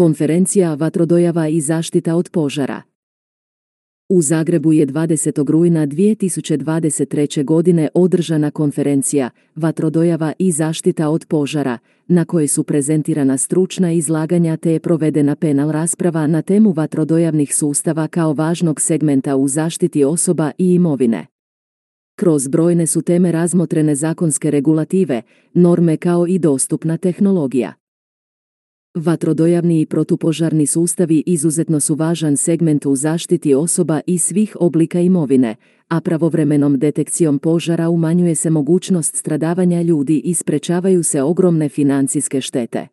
Konferencija Vatrodojava i zaštita od požara. U Zagrebu je 20. rujna 2023. godine održana konferencija Vatrodojava i zaštita od požara, na kojoj su prezentirana stručna izlaganja te je provedena penal rasprava na temu vatrodojavnih sustava kao važnog segmenta u zaštiti osoba i imovine. Kroz brojne su teme razmotrene zakonske regulative, norme kao i dostupna tehnologija. Vatrodojavni i protupožarni sustavi izuzetno su važan segment u zaštiti osoba i svih oblika imovine, a pravovremenom detekcijom požara umanjuje se mogućnost stradavanja ljudi i sprečavaju se ogromne financijske štete.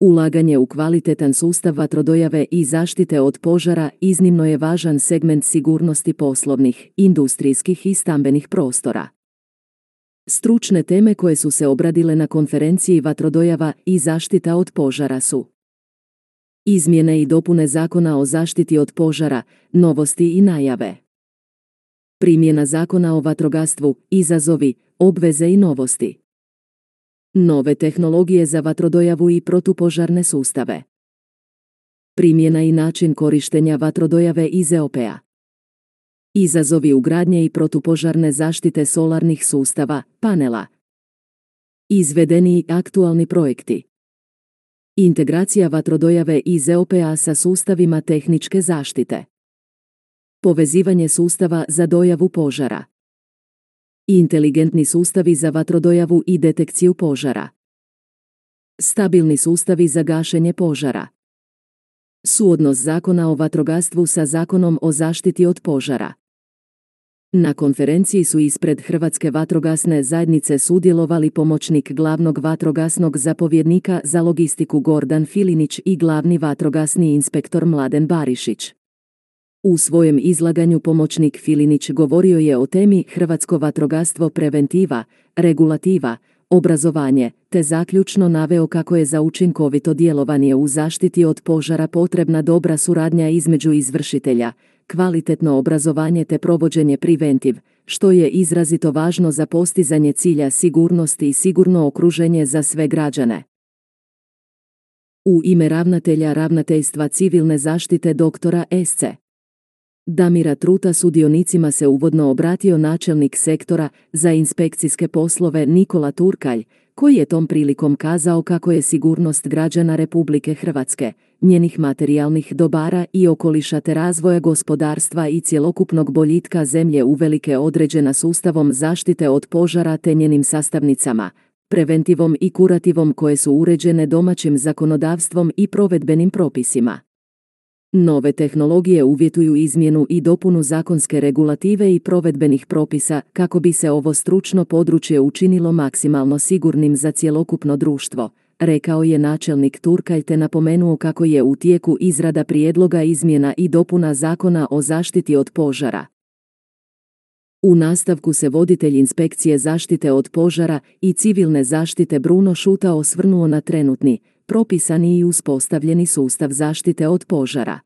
Ulaganje u kvalitetan sustav vatrodojave i zaštite od požara iznimno je važan segment sigurnosti poslovnih, industrijskih i stambenih prostora. Stručne teme koje su se obradile na konferenciji vatrodojava i zaštita od požara su Izmjene i dopune zakona o zaštiti od požara, novosti i najave. Primjena zakona o vatrogastvu, izazovi, obveze i novosti. Nove tehnologije za vatrodojavu i protupožarne sustave. Primjena i način korištenja vatrodojave iz EOP-a. Izazovi ugradnje i protupožarne zaštite solarnih sustava, panela. Izvedeni i aktualni projekti. Integracija vatrodojave iz EOP-a sa sustavima tehničke zaštite. Povezivanje sustava za dojavu požara. Inteligentni sustavi za vatrodojavu i detekciju požara. Stabilni sustavi za gašenje požara. Suodnos zakona o vatrogastvu sa zakonom o zaštiti od požara. Na konferenciji su ispred Hrvatske vatrogasne zajednice sudjelovali pomoćnik glavnog vatrogasnog zapovjednika za logistiku Gordan Filinić i glavni vatrogasni inspektor Mladen Barišić. U svojem izlaganju pomoćnik Filinić govorio je o temi Hrvatsko vatrogastvo preventiva, regulativa, obrazovanje, te zaključno naveo kako je za učinkovito djelovanje u zaštiti od požara potrebna dobra suradnja između izvršitelja, kvalitetno obrazovanje te provođenje preventiv, što je izrazito važno za postizanje cilja sigurnosti i sigurno okruženje za sve građane. U ime ravnatelja ravnateljstva civilne zaštite doktora SC. Damira Truta sudionicima se uvodno obratio načelnik sektora za inspekcijske poslove Nikola Turkalj, koji je tom prilikom kazao kako je sigurnost građana Republike Hrvatske, njenih materijalnih dobara i okoliša te razvoja gospodarstva i cjelokupnog boljitka zemlje uvelike određena sustavom zaštite od požara te njenim sastavnicama, preventivom i kurativom koje su uređene domaćim zakonodavstvom i provedbenim propisima. Nove tehnologije uvjetuju izmjenu i dopunu zakonske regulative i provedbenih propisa kako bi se ovo stručno područje učinilo maksimalno sigurnim za cjelokupno društvo, rekao je načelnik Turkaj te napomenuo kako je u tijeku izrada prijedloga izmjena i dopuna zakona o zaštiti od požara. U nastavku se voditelj inspekcije zaštite od požara i civilne zaštite Bruno Šuta osvrnuo na trenutni, propisani i uspostavljeni sustav zaštite od požara.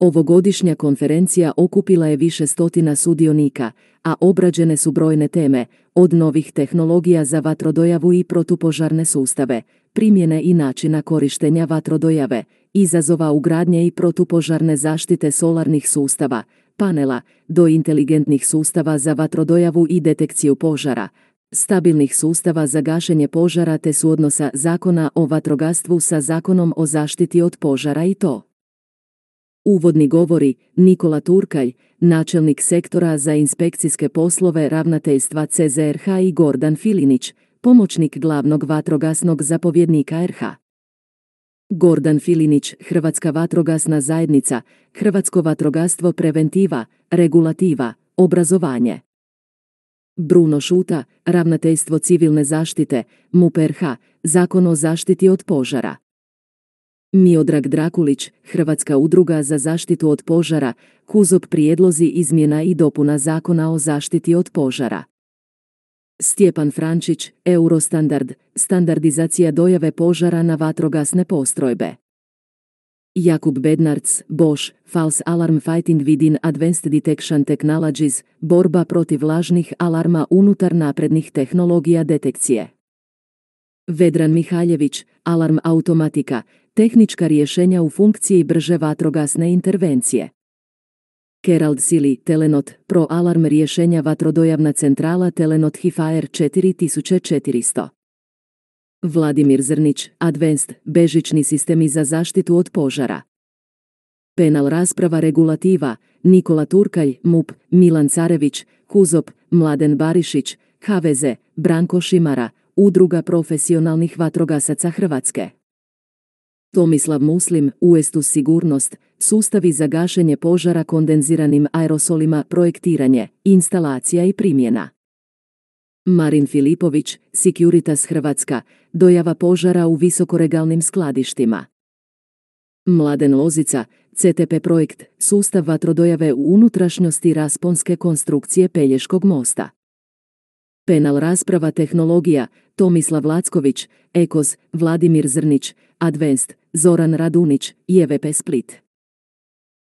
Ovogodišnja konferencija okupila je više stotina sudionika, a obrađene su brojne teme, od novih tehnologija za vatrodojavu i protupožarne sustave, primjene i načina korištenja vatrodojave, izazova ugradnje i protupožarne zaštite solarnih sustava, panela, do inteligentnih sustava za vatrodojavu i detekciju požara, stabilnih sustava za gašenje požara te suodnosa zakona o vatrogastvu sa zakonom o zaštiti od požara i to. Uvodni govori Nikola Turkalj, načelnik sektora za inspekcijske poslove ravnateljstva CZRH i Gordan Filinić, pomoćnik glavnog vatrogasnog zapovjednika RH. Gordan Filinić, Hrvatska vatrogasna zajednica, Hrvatsko vatrogastvo preventiva, regulativa, obrazovanje. Bruno Šuta, Ravnateljstvo civilne zaštite, MUP RH, Zakon o zaštiti od požara. Miodrag Drakulić, Hrvatska udruga za zaštitu od požara, Kuzop prijedlozi izmjena i dopuna zakona o zaštiti od požara. Stjepan Frančić, Eurostandard, standardizacija dojave požara na vatrogasne postrojbe. Jakub Bednarc, Bosch, False Alarm Fighting Within Advanced Detection Technologies, borba protiv lažnih alarma unutar naprednih tehnologija detekcije. Vedran Mihaljević, Alarm Automatika, tehnička rješenja u funkciji brže vatrogasne intervencije. Kerald Sili, Telenot, Pro Alarm rješenja vatrodojavna centrala Telenot Hifaer 4400. Vladimir Zrnić, Advanced, bežični sistemi za zaštitu od požara. Penal rasprava regulativa, Nikola Turkalj, MUP, Milan Carević, Kuzop, Mladen Barišić, HVZ, Branko Šimara, Udruga profesionalnih vatrogasaca Hrvatske. Tomislav Muslim, Uestus Sigurnost, sustavi za gašenje požara kondenziranim aerosolima, projektiranje, instalacija i primjena. Marin Filipović, Securitas Hrvatska, dojava požara u visokoregalnim skladištima. Mladen Lozica, CTP projekt, sustav vatrodojave u unutrašnjosti rasponske konstrukcije Pelješkog mosta. Penal rasprava tehnologija, Tomislav Lacković, Ekos, Vladimir Zrnić, Advanced, Zoran Radunić, JVP Split.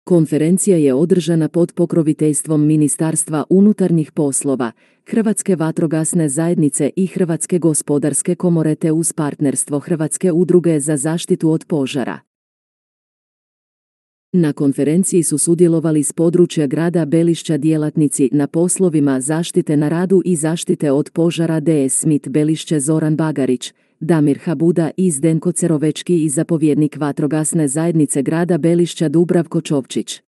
Konferencija je održana pod pokroviteljstvom Ministarstva unutarnjih poslova, Hrvatske vatrogasne zajednice i Hrvatske gospodarske komore te uz partnerstvo Hrvatske udruge za zaštitu od požara. Na konferenciji su sudjelovali s područja grada Belišća djelatnici na poslovima zaštite na radu i zaštite od požara DS Smith Belišće Zoran Bagarić, Damir Habuda i Zdenko Cerovečki i zapovjednik vatrogasne zajednice grada Belišća Dubravko Čovčić.